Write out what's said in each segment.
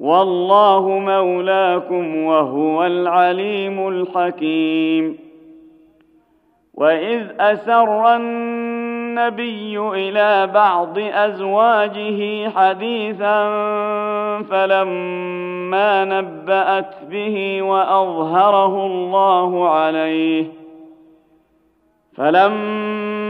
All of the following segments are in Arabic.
والله مولاكم وهو العليم الحكيم. وإذ أسر النبي إلى بعض أزواجه حديثا فلما نبأت به وأظهره الله عليه فلما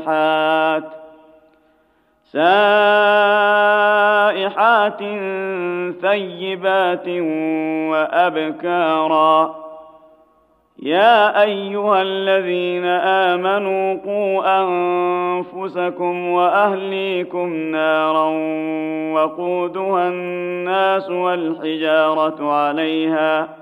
سائحات سائحات ثيبات وأبكارا. يا أيها الذين آمنوا قوا أنفسكم وأهليكم نارا وقودها الناس والحجارة عليها.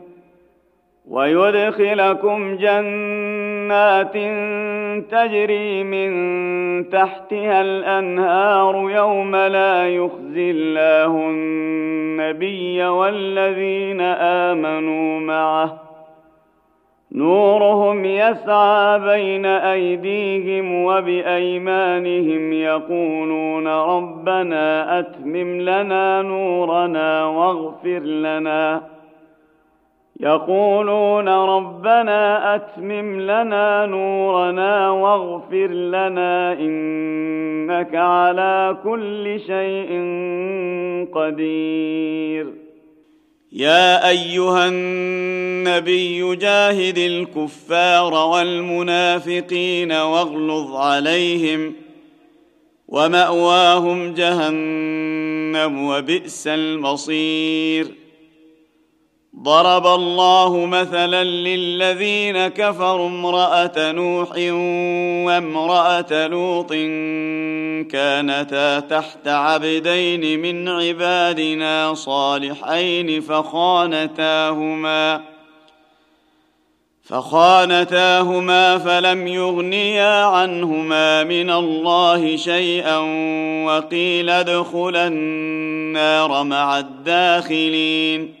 ويدخلكم جنات تجري من تحتها الأنهار يوم لا يخزي الله النبي والذين آمنوا معه. نورهم يسعى بين أيديهم وبأيمانهم يقولون ربنا أتمم لنا نورنا واغفر لنا. يقولون ربنا أتمم لنا نورنا واغفر لنا إنك على كل شيء قدير. يا أيها النبي جاهد الكفار والمنافقين واغلظ عليهم ومأواهم جهنم وبئس المصير. ضرب الله مثلا للذين كفروا امرأة نوح وامرأة لوط كانتا تحت عبدين من عبادنا صالحين فخانتاهما فخانتاهما فلم يغنيا عنهما من الله شيئا وقيل ادخلا النار مع الداخلين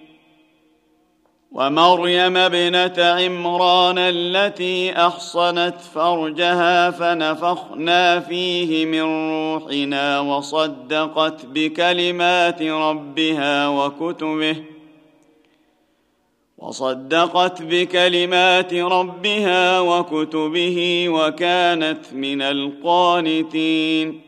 ومريم ابنة عمران التي أحصنت فرجها فنفخنا فيه من روحنا وصدقت بكلمات ربها وكتبه وصدقت بكلمات ربها وكتبه وكانت من القانتين